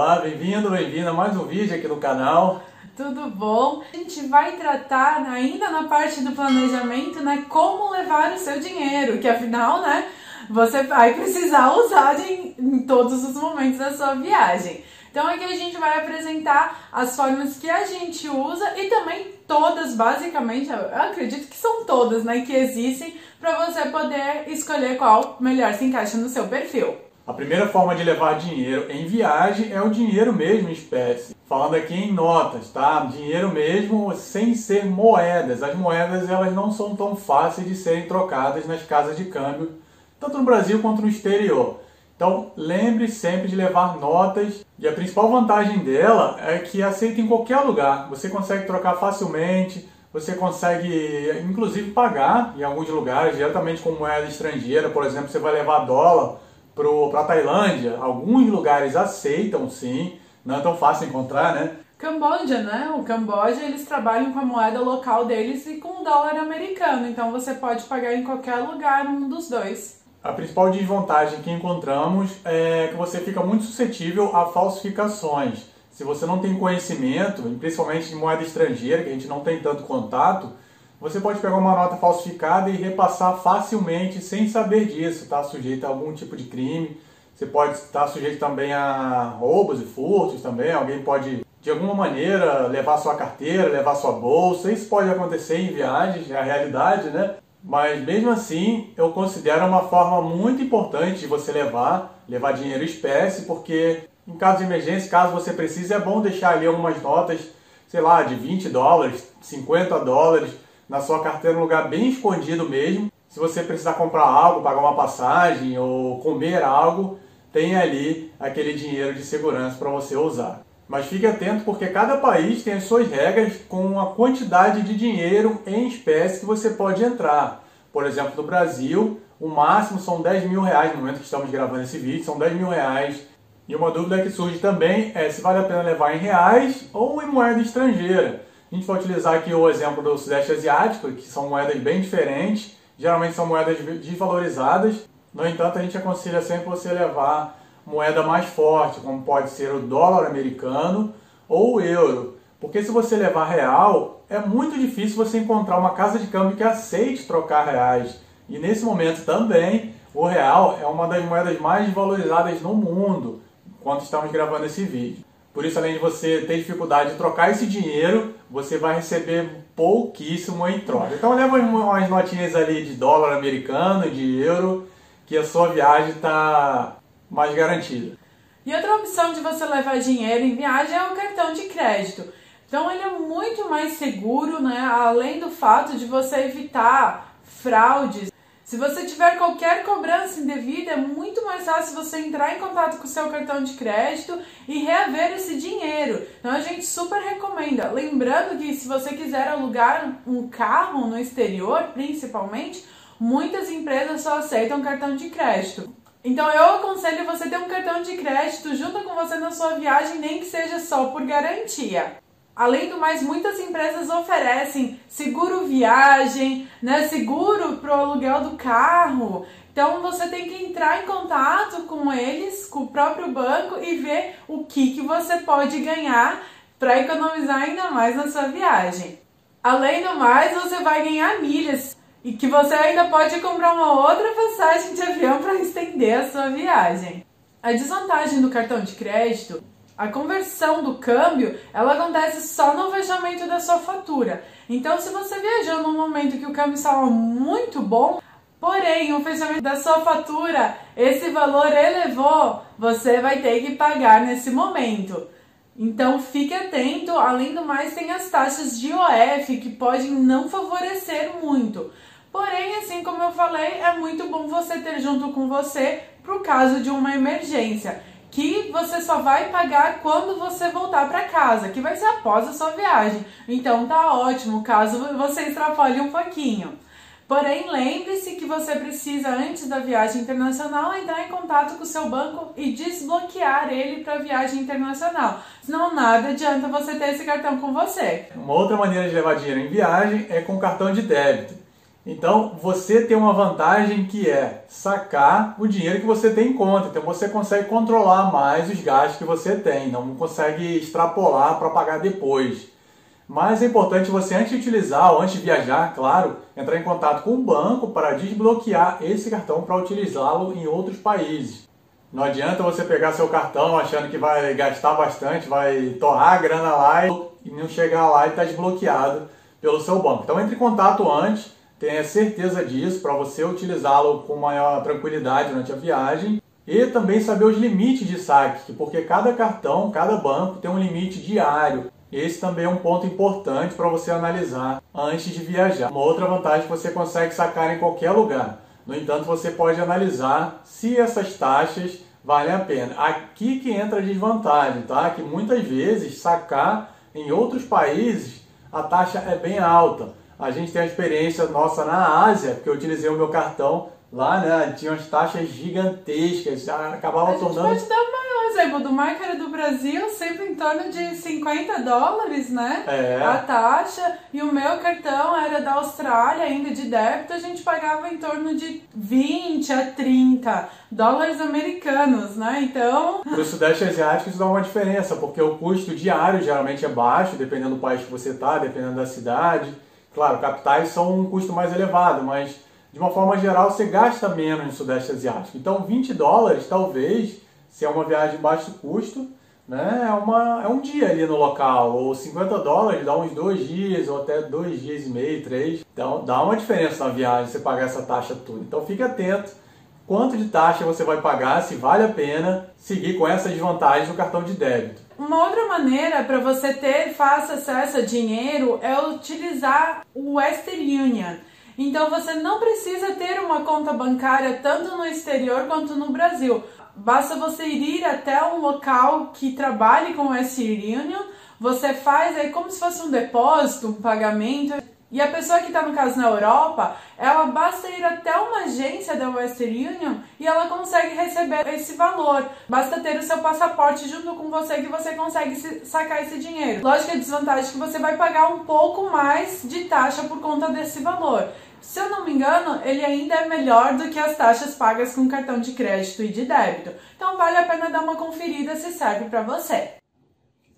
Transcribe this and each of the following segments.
Olá, bem-vindo, bem-vinda a mais um vídeo aqui no canal. Tudo bom? A gente vai tratar ainda na parte do planejamento, né, como levar o seu dinheiro, que afinal, né, você vai precisar usar de, em todos os momentos da sua viagem. Então aqui a gente vai apresentar as formas que a gente usa e também todas, basicamente, eu acredito que são todas, né, que existem para você poder escolher qual melhor se encaixa no seu perfil. A primeira forma de levar dinheiro em viagem é o dinheiro mesmo em espécie. Falando aqui em notas, tá? Dinheiro mesmo sem ser moedas. As moedas elas não são tão fáceis de serem trocadas nas casas de câmbio, tanto no Brasil quanto no exterior. Então lembre sempre de levar notas e a principal vantagem dela é que aceita em qualquer lugar. Você consegue trocar facilmente, você consegue inclusive pagar em alguns lugares diretamente com moeda estrangeira. Por exemplo, você vai levar dólar para a Tailândia, alguns lugares aceitam sim, não é tão fácil encontrar, né? Camboja, né? O Camboja, eles trabalham com a moeda local deles e com o dólar americano, então você pode pagar em qualquer lugar um dos dois. A principal desvantagem que encontramos é que você fica muito suscetível a falsificações. Se você não tem conhecimento, principalmente de moeda estrangeira, que a gente não tem tanto contato, você pode pegar uma nota falsificada e repassar facilmente sem saber disso, está sujeito a algum tipo de crime. Você pode estar sujeito também a roubos e furtos também. Alguém pode, de alguma maneira, levar sua carteira, levar sua bolsa. Isso pode acontecer em viagens, é a realidade, né? Mas mesmo assim, eu considero uma forma muito importante de você levar, levar dinheiro espécie, porque em caso de emergência, caso você precise, é bom deixar ali algumas notas, sei lá, de 20 dólares, 50 dólares, na sua carteira um lugar bem escondido mesmo. Se você precisar comprar algo, pagar uma passagem ou comer algo, tem ali aquele dinheiro de segurança para você usar. Mas fique atento porque cada país tem as suas regras com a quantidade de dinheiro em espécie que você pode entrar. Por exemplo, no Brasil, o máximo são 10 mil reais no momento que estamos gravando esse vídeo, são 10 mil reais. E uma dúvida que surge também é se vale a pena levar em reais ou em moeda estrangeira. A gente vai utilizar aqui o exemplo do Sudeste Asiático, que são moedas bem diferentes, geralmente são moedas desvalorizadas. No entanto, a gente aconselha sempre você levar moeda mais forte, como pode ser o dólar americano ou o euro. Porque se você levar real, é muito difícil você encontrar uma casa de câmbio que aceite trocar reais. E nesse momento também, o real é uma das moedas mais valorizadas no mundo, enquanto estamos gravando esse vídeo. Por isso, além de você ter dificuldade de trocar esse dinheiro, você vai receber pouquíssimo em troca. Então leva umas notinhas ali de dólar americano, de euro, que a sua viagem está mais garantida. E outra opção de você levar dinheiro em viagem é o cartão de crédito. Então ele é muito mais seguro, né? Além do fato de você evitar fraudes se você tiver qualquer cobrança indevida, é muito mais fácil você entrar em contato com o seu cartão de crédito e reaver esse dinheiro. Então a gente super recomenda. Lembrando que se você quiser alugar um carro no exterior, principalmente, muitas empresas só aceitam cartão de crédito. Então eu aconselho você ter um cartão de crédito junto com você na sua viagem, nem que seja só por garantia. Além do mais, muitas empresas oferecem seguro viagem, né, seguro para o aluguel do carro. Então você tem que entrar em contato com eles, com o próprio banco e ver o que, que você pode ganhar para economizar ainda mais na sua viagem. Além do mais, você vai ganhar milhas e que você ainda pode comprar uma outra passagem de avião para estender a sua viagem. A desvantagem do cartão de crédito a conversão do câmbio, ela acontece só no fechamento da sua fatura. Então, se você viajou num momento que o câmbio estava muito bom, porém o fechamento da sua fatura, esse valor elevou, você vai ter que pagar nesse momento. Então fique atento, além do mais tem as taxas de OF que podem não favorecer muito. Porém, assim como eu falei, é muito bom você ter junto com você para o caso de uma emergência que você só vai pagar quando você voltar para casa, que vai ser após a sua viagem. Então tá ótimo, caso você extrapole um pouquinho. Porém, lembre-se que você precisa, antes da viagem internacional, entrar em contato com o seu banco e desbloquear ele para a viagem internacional. Senão, nada adianta você ter esse cartão com você. Uma outra maneira de levar dinheiro em viagem é com cartão de débito. Então, você tem uma vantagem que é sacar o dinheiro que você tem em conta. Então, você consegue controlar mais os gastos que você tem, não consegue extrapolar para pagar depois. Mas é importante você, antes de utilizar ou antes de viajar, claro, entrar em contato com o banco para desbloquear esse cartão para utilizá-lo em outros países. Não adianta você pegar seu cartão achando que vai gastar bastante, vai torrar a grana lá e não chegar lá e estar tá desbloqueado pelo seu banco. Então entre em contato antes, tenha certeza disso para você utilizá-lo com maior tranquilidade durante a viagem e também saber os limites de saque, porque cada cartão, cada banco tem um limite diário. Esse também é um ponto importante para você analisar antes de viajar. Uma outra vantagem é que você consegue sacar em qualquer lugar. No entanto, você pode analisar se essas taxas valem a pena. Aqui que entra a desvantagem, tá? Que muitas vezes sacar em outros países a taxa é bem alta. A gente tem a experiência nossa na Ásia, porque eu utilizei o meu cartão lá, né? Tinha umas taxas gigantescas, acabava a tornando. Pode dar um exemplo do mar que era do Brasil, sempre em torno de 50 dólares, né? É. A taxa. E o meu cartão era da Austrália, ainda de débito, a gente pagava em torno de 20 a 30 dólares americanos, né? Então. Para o Sudeste Asiático isso dá uma diferença, porque o custo diário geralmente é baixo, dependendo do país que você está, dependendo da cidade. Claro, capitais são um custo mais elevado, mas de uma forma geral você gasta menos no Sudeste Asiático. Então 20 dólares, talvez, se é uma viagem de baixo custo, né, é, uma, é um dia ali no local. Ou 50 dólares dá uns dois dias, ou até dois dias e meio, três. Então dá uma diferença na viagem você pagar essa taxa toda. Então fique atento quanto de taxa você vai pagar, se vale a pena seguir com essas vantagens do cartão de débito. Uma outra maneira para você ter fácil acesso a dinheiro é utilizar o Western Union. Então você não precisa ter uma conta bancária tanto no exterior quanto no Brasil. Basta você ir até um local que trabalhe com o Western Union, você faz aí como se fosse um depósito, um pagamento e a pessoa que está, no caso, na Europa, ela basta ir até uma agência da Western Union e ela consegue receber esse valor. Basta ter o seu passaporte junto com você que você consegue sacar esse dinheiro. Lógico, a desvantagem é que você vai pagar um pouco mais de taxa por conta desse valor. Se eu não me engano, ele ainda é melhor do que as taxas pagas com cartão de crédito e de débito. Então vale a pena dar uma conferida se serve para você.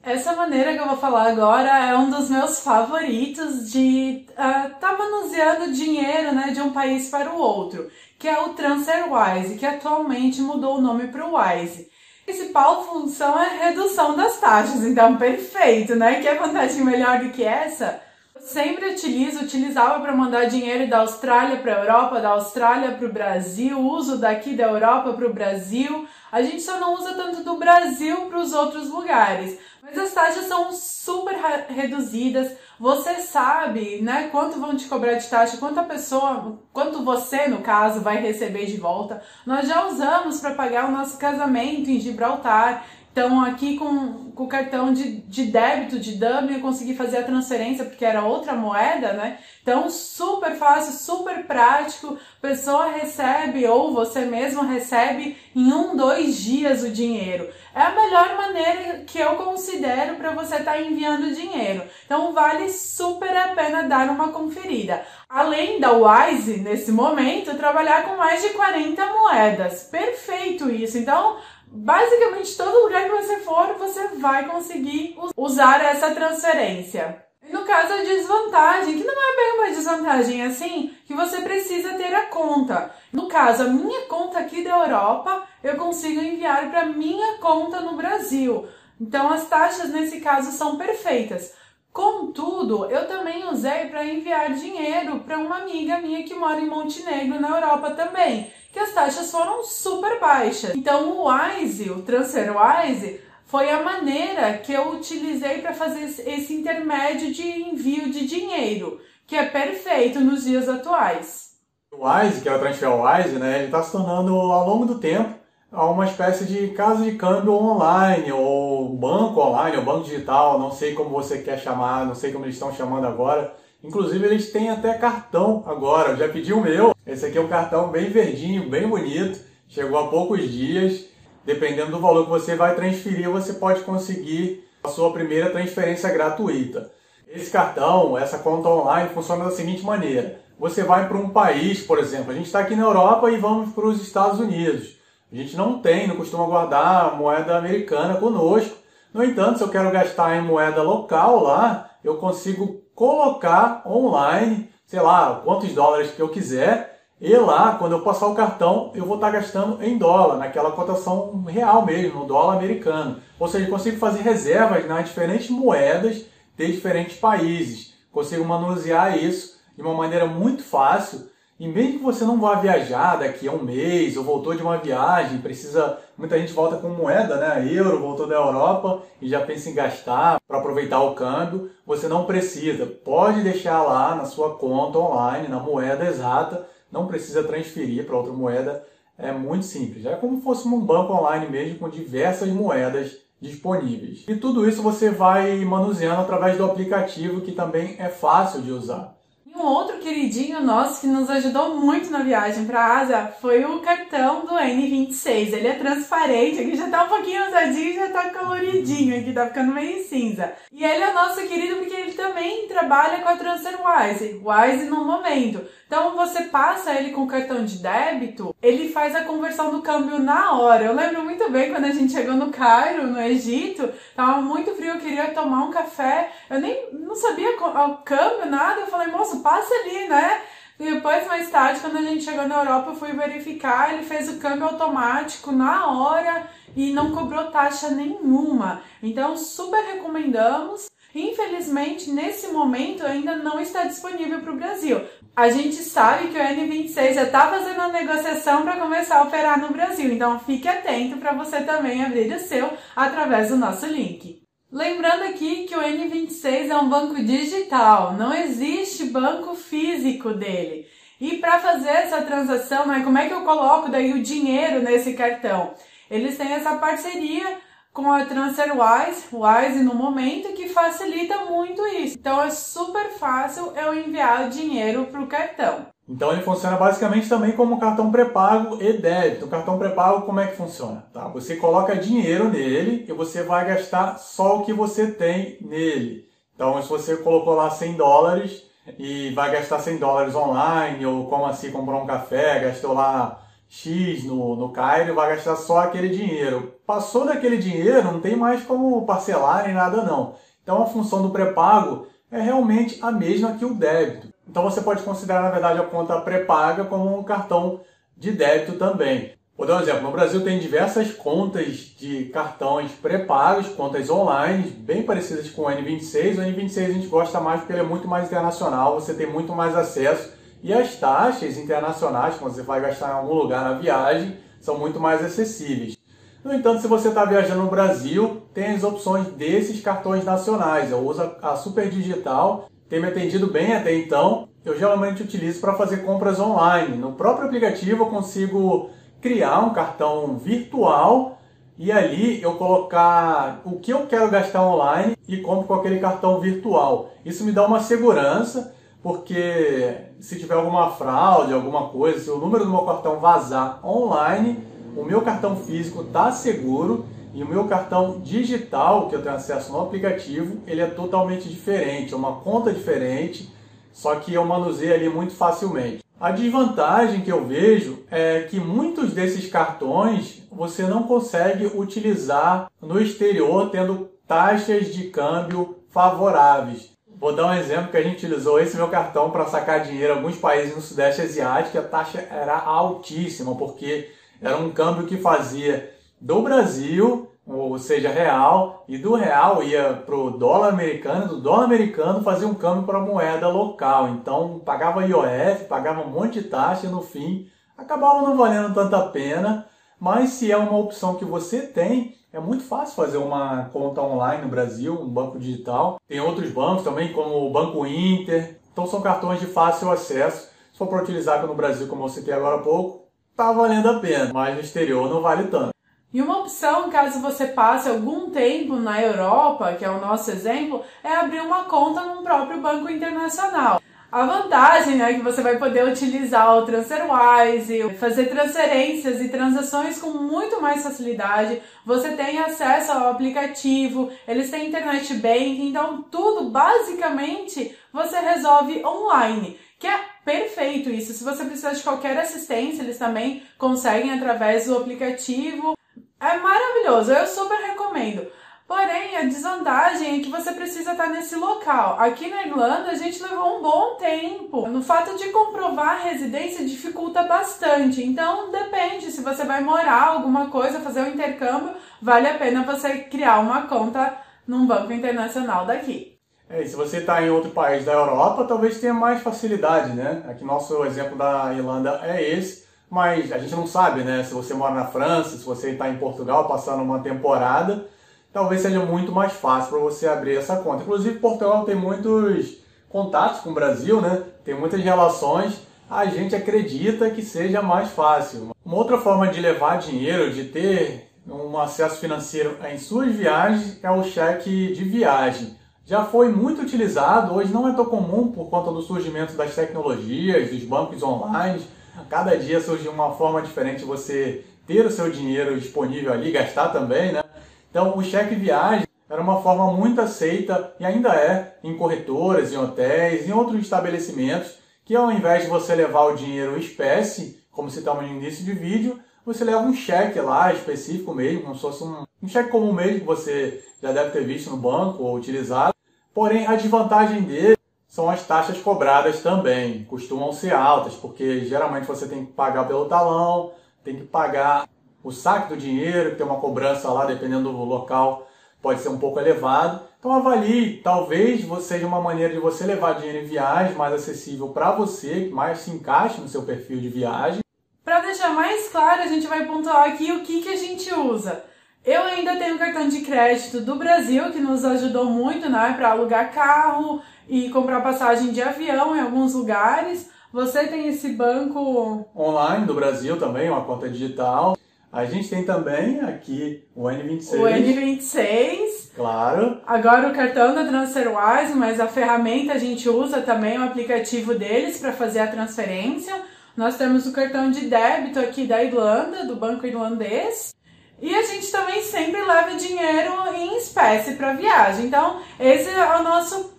Essa maneira que eu vou falar agora é um dos meus favoritos de estar uh, tá manuseando dinheiro né, de um país para o outro, que é o TransferWise, que atualmente mudou o nome para o Wise. Principal função é redução das taxas, então perfeito, né? Que vantagem melhor do que essa? Sempre utilizo, utilizava para mandar dinheiro da Austrália para a Europa, da Austrália para o Brasil, uso daqui da Europa para o Brasil. A gente só não usa tanto do Brasil para os outros lugares. Mas as taxas são super reduzidas. Você sabe, né, quanto vão te cobrar de taxa, quanto a pessoa, quanto você, no caso, vai receber de volta. Nós já usamos para pagar o nosso casamento em Gibraltar. Então, aqui com, com o cartão de, de débito de Dublin, eu consegui fazer a transferência porque era outra moeda, né? Então, super fácil, super prático. Pessoa recebe ou você mesmo recebe em um, dois dias o dinheiro. É a melhor maneira que eu considero para você estar tá enviando dinheiro. Então, vale super a pena dar uma conferida. Além da Wise, nesse momento, trabalhar com mais de 40 moedas. Perfeito isso. Então, basicamente todo lugar que você for, você vai conseguir usar essa transferência. No caso, a desvantagem, que não é bem uma desvantagem assim, que você precisa ter a conta. No caso, a minha conta aqui da Europa, eu consigo enviar para minha conta no Brasil. Então, as taxas nesse caso são perfeitas. Contudo, eu também usei para enviar dinheiro para uma amiga minha que mora em Montenegro, na Europa também, que as taxas foram super baixas. Então, o Wise, o TransferWise, foi a maneira que eu utilizei para fazer esse intermédio de envio de dinheiro, que é perfeito nos dias atuais. O Wise, que é o TransferWise, né, ele está se tornando ao longo do tempo uma espécie de casa de câmbio online, ou banco online, ou banco digital, não sei como você quer chamar, não sei como eles estão chamando agora. Inclusive eles têm até cartão agora, eu já pedi o meu. Esse aqui é um cartão bem verdinho, bem bonito, chegou há poucos dias. Dependendo do valor que você vai transferir, você pode conseguir a sua primeira transferência gratuita. Esse cartão, essa conta online funciona da seguinte maneira: você vai para um país, por exemplo, a gente está aqui na Europa e vamos para os Estados Unidos. A gente não tem, não costuma guardar moeda americana conosco. No entanto, se eu quero gastar em moeda local lá, eu consigo colocar online, sei lá, quantos dólares que eu quiser, e lá, quando eu passar o cartão, eu vou estar gastando em dólar, naquela cotação real mesmo, no dólar americano. Ou seja, consigo fazer reservas nas diferentes moedas de diferentes países. Consigo manusear isso de uma maneira muito fácil. E mesmo que você não vá viajar daqui a um mês, ou voltou de uma viagem, precisa. Muita gente volta com moeda, né? Euro, voltou da Europa e já pensa em gastar para aproveitar o câmbio. Você não precisa. Pode deixar lá na sua conta online, na moeda exata não precisa transferir para outra moeda, é muito simples. É como se fosse um banco online mesmo com diversas moedas disponíveis. E tudo isso você vai manuseando através do aplicativo que também é fácil de usar. Um outro queridinho nosso que nos ajudou muito na viagem para a Ásia foi o cartão do N26. Ele é transparente, aqui já tá um pouquinho usadinho, já tá coloridinho, aqui tá ficando meio cinza. E ele é nosso querido porque ele também trabalha com a TransferWise, Wise no momento. Então você passa ele com cartão de débito, ele faz a conversão do câmbio na hora. Eu lembro muito bem quando a gente chegou no Cairo, no Egito, tava muito frio, eu queria tomar um café. Eu nem não sabia o câmbio, nada. Eu falei, moço, passa ali, né? Depois, mais tarde, quando a gente chegou na Europa, eu fui verificar, ele fez o câmbio automático na hora e não cobrou taxa nenhuma. Então, super recomendamos. Infelizmente, nesse momento ainda não está disponível para o Brasil. A gente sabe que o N26 já está fazendo a negociação para começar a operar no Brasil, então fique atento para você também abrir o seu através do nosso link. Lembrando aqui que o N26 é um banco digital, não existe banco físico dele. E para fazer essa transação, né, como é que eu coloco daí o dinheiro nesse cartão? Eles têm essa parceria com a TransferWise, Wise no momento, que facilita muito isso. Então é super fácil eu enviar o dinheiro para o cartão. Então ele funciona basicamente também como cartão pré-pago e débito. O cartão pré-pago como é que funciona? Tá? Você coloca dinheiro nele e você vai gastar só o que você tem nele. Então se você colocou lá 100 dólares e vai gastar 100 dólares online ou como assim comprou um café, gastou lá X no, no Cairo, vai gastar só aquele dinheiro. Passou daquele dinheiro, não tem mais como parcelar nem nada não. Então a função do pré-pago é realmente a mesma que o débito. Então você pode considerar, na verdade, a conta pré-paga como um cartão de débito também. Vou dar um exemplo. No Brasil tem diversas contas de cartões pré-pagos, contas online, bem parecidas com o N26. O N26 a gente gosta mais porque ele é muito mais internacional, você tem muito mais acesso e as taxas internacionais, quando você vai gastar em algum lugar na viagem, são muito mais acessíveis. No entanto, se você está viajando no Brasil, tem as opções desses cartões nacionais. Eu uso a Super Digital tem me atendido bem até então. Eu geralmente utilizo para fazer compras online. No próprio aplicativo eu consigo criar um cartão virtual e ali eu colocar o que eu quero gastar online e compro com aquele cartão virtual. Isso me dá uma segurança, porque se tiver alguma fraude, alguma coisa, se o número do meu cartão vazar online, o meu cartão físico está seguro e o meu cartão digital, que eu tenho acesso no aplicativo, ele é totalmente diferente, é uma conta diferente, só que eu manuseio ali muito facilmente. A desvantagem que eu vejo é que muitos desses cartões você não consegue utilizar no exterior tendo taxas de câmbio favoráveis. Vou dar um exemplo que a gente utilizou esse meu cartão para sacar dinheiro em alguns países no Sudeste Asiático a taxa era altíssima, porque era um câmbio que fazia do Brasil, ou seja, real, e do real ia para o dólar americano, do dólar americano fazia um câmbio para a moeda local. Então pagava IOF, pagava um monte de taxa e no fim acabava não valendo tanta pena. Mas se é uma opção que você tem, é muito fácil fazer uma conta online no Brasil, um banco digital. Tem outros bancos também, como o Banco Inter. Então são cartões de fácil acesso. Se for para utilizar aqui no Brasil, como eu citei agora há pouco, tá valendo a pena. Mas no exterior não vale tanto. E uma opção, caso você passe algum tempo na Europa, que é o nosso exemplo, é abrir uma conta num próprio banco internacional. A vantagem é que você vai poder utilizar o TransferWise, fazer transferências e transações com muito mais facilidade. Você tem acesso ao aplicativo, eles têm internet banking, então tudo basicamente você resolve online, que é perfeito isso. Se você precisar de qualquer assistência, eles também conseguem através do aplicativo. É maravilhoso, eu super recomendo. Porém, a desvantagem é que você precisa estar nesse local. Aqui na Irlanda, a gente levou um bom tempo. No fato de comprovar a residência dificulta bastante. Então, depende. Se você vai morar alguma coisa, fazer um intercâmbio, vale a pena você criar uma conta num banco internacional daqui. É, e se você está em outro país da Europa, talvez tenha mais facilidade, né? Aqui nosso exemplo da Irlanda é esse, mas a gente não sabe, né? Se você mora na França, se você está em Portugal passando uma temporada, talvez seja muito mais fácil para você abrir essa conta. Inclusive, Portugal tem muitos contatos com o Brasil, né? Tem muitas relações. A gente acredita que seja mais fácil. Uma outra forma de levar dinheiro, de ter um acesso financeiro em suas viagens, é o cheque de viagem. Já foi muito utilizado, hoje não é tão comum por conta do surgimento das tecnologias, dos bancos online. Cada dia surge uma forma diferente de você ter o seu dinheiro disponível ali, gastar também, né? Então, o cheque viagem era uma forma muito aceita e ainda é em corretoras, em hotéis, em outros estabelecimentos, que ao invés de você levar o dinheiro em espécie, como citamos no início de vídeo, você leva um cheque lá específico mesmo, como se fosse um, um cheque comum mesmo que você já deve ter visto no banco ou utilizado. Porém, a desvantagem dele são as taxas cobradas também. Costumam ser altas, porque geralmente você tem que pagar pelo talão, tem que pagar o saque do dinheiro, tem uma cobrança lá, dependendo do local, pode ser um pouco elevado. Então avalie, talvez seja uma maneira de você levar dinheiro em viagem mais acessível para você, que mais se encaixe no seu perfil de viagem. Para deixar mais claro, a gente vai pontuar aqui o que, que a gente usa. Eu ainda tenho cartão de crédito do Brasil, que nos ajudou muito né, para alugar carro e comprar passagem de avião em alguns lugares. Você tem esse banco online do Brasil também, uma conta digital. A gente tem também aqui o N26. O N26. Claro. Agora o cartão da TransferWise, mas a ferramenta a gente usa também o aplicativo deles para fazer a transferência. Nós temos o cartão de débito aqui da Irlanda, do banco irlandês. E a gente também sempre leva dinheiro em espécie para viagem. Então, esse é o nosso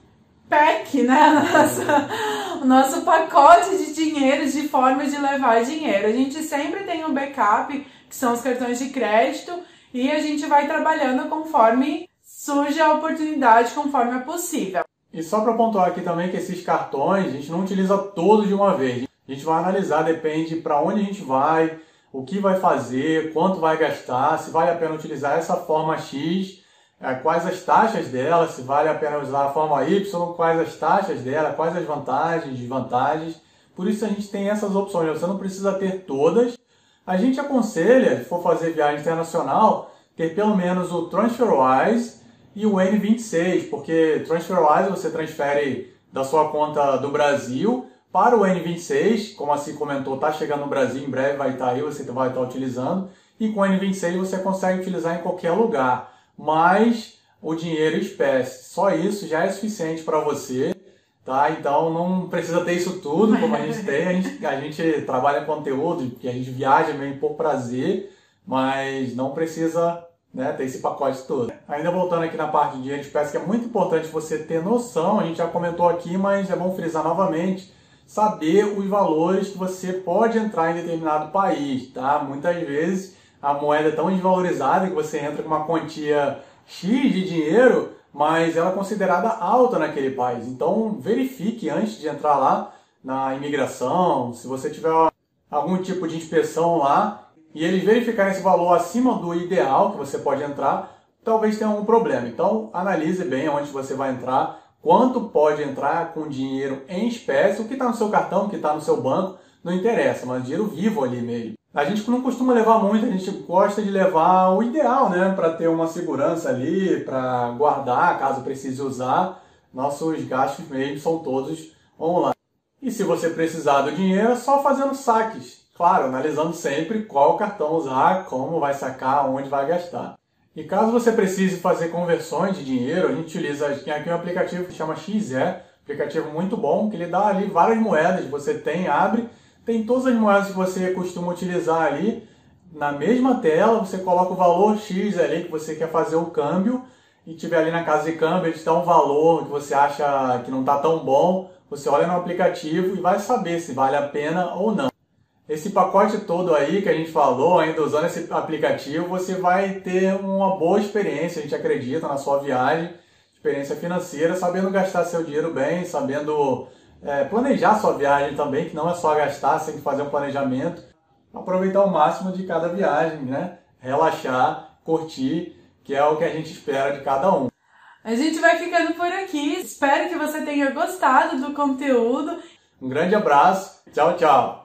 pack, né? o nosso pacote de dinheiro, de formas de levar dinheiro. A gente sempre tem um backup que são os cartões de crédito, e a gente vai trabalhando conforme surge a oportunidade, conforme é possível. E só para pontuar aqui também que esses cartões a gente não utiliza todos de uma vez. A gente vai analisar, depende para onde a gente vai, o que vai fazer, quanto vai gastar, se vale a pena utilizar essa forma X, é, quais as taxas dela, se vale a pena usar a forma Y, quais as taxas dela, quais as vantagens, desvantagens. Por isso a gente tem essas opções. Você não precisa ter todas, a gente aconselha, se for fazer viagem internacional, ter pelo menos o TransferWise e o N26, porque TransferWise você transfere da sua conta do Brasil para o N26, como assim comentou, está chegando no Brasil, em breve vai estar tá aí, você vai estar tá utilizando, e com o N26 você consegue utilizar em qualquer lugar, mas o dinheiro espécie, só isso já é suficiente para você Tá? Então não precisa ter isso tudo como a gente tem. A gente, a gente trabalha conteúdo, que a gente viaja meio por prazer, mas não precisa né, ter esse pacote todo. Ainda voltando aqui na parte de dinheiro espécie, que é muito importante você ter noção, a gente já comentou aqui, mas é bom frisar novamente, saber os valores que você pode entrar em determinado país. Tá? Muitas vezes a moeda é tão desvalorizada que você entra com uma quantia X de dinheiro mas ela é considerada alta naquele país. Então verifique antes de entrar lá na imigração, se você tiver algum tipo de inspeção lá e eles verificarem esse valor acima do ideal que você pode entrar, talvez tenha algum problema. Então analise bem onde você vai entrar, quanto pode entrar com dinheiro em espécie, o que está no seu cartão, o que está no seu banco, não interessa, mas dinheiro vivo ali mesmo. A gente não costuma levar muito, a gente gosta de levar o ideal, né? Para ter uma segurança ali, para guardar caso precise usar. Nossos gastos mesmo são todos online. E se você precisar do dinheiro, é só fazendo saques. Claro, analisando sempre qual cartão usar, como vai sacar, onde vai gastar. E caso você precise fazer conversões de dinheiro, a gente utiliza aqui um aplicativo que chama XE, aplicativo muito bom, que ele dá ali várias moedas, você tem, abre tem todas as moedas que você costuma utilizar ali na mesma tela, você coloca o valor X ali que você quer fazer o câmbio e tiver ali na casa de câmbio, eles dão um valor que você acha que não está tão bom, você olha no aplicativo e vai saber se vale a pena ou não. Esse pacote todo aí que a gente falou, ainda usando esse aplicativo, você vai ter uma boa experiência, a gente acredita, na sua viagem, experiência financeira, sabendo gastar seu dinheiro bem, sabendo é, planejar sua viagem também, que não é só gastar, você tem que fazer um planejamento, aproveitar o máximo de cada viagem, né? Relaxar, curtir, que é o que a gente espera de cada um. A gente vai ficando por aqui. Espero que você tenha gostado do conteúdo. Um grande abraço. Tchau, tchau.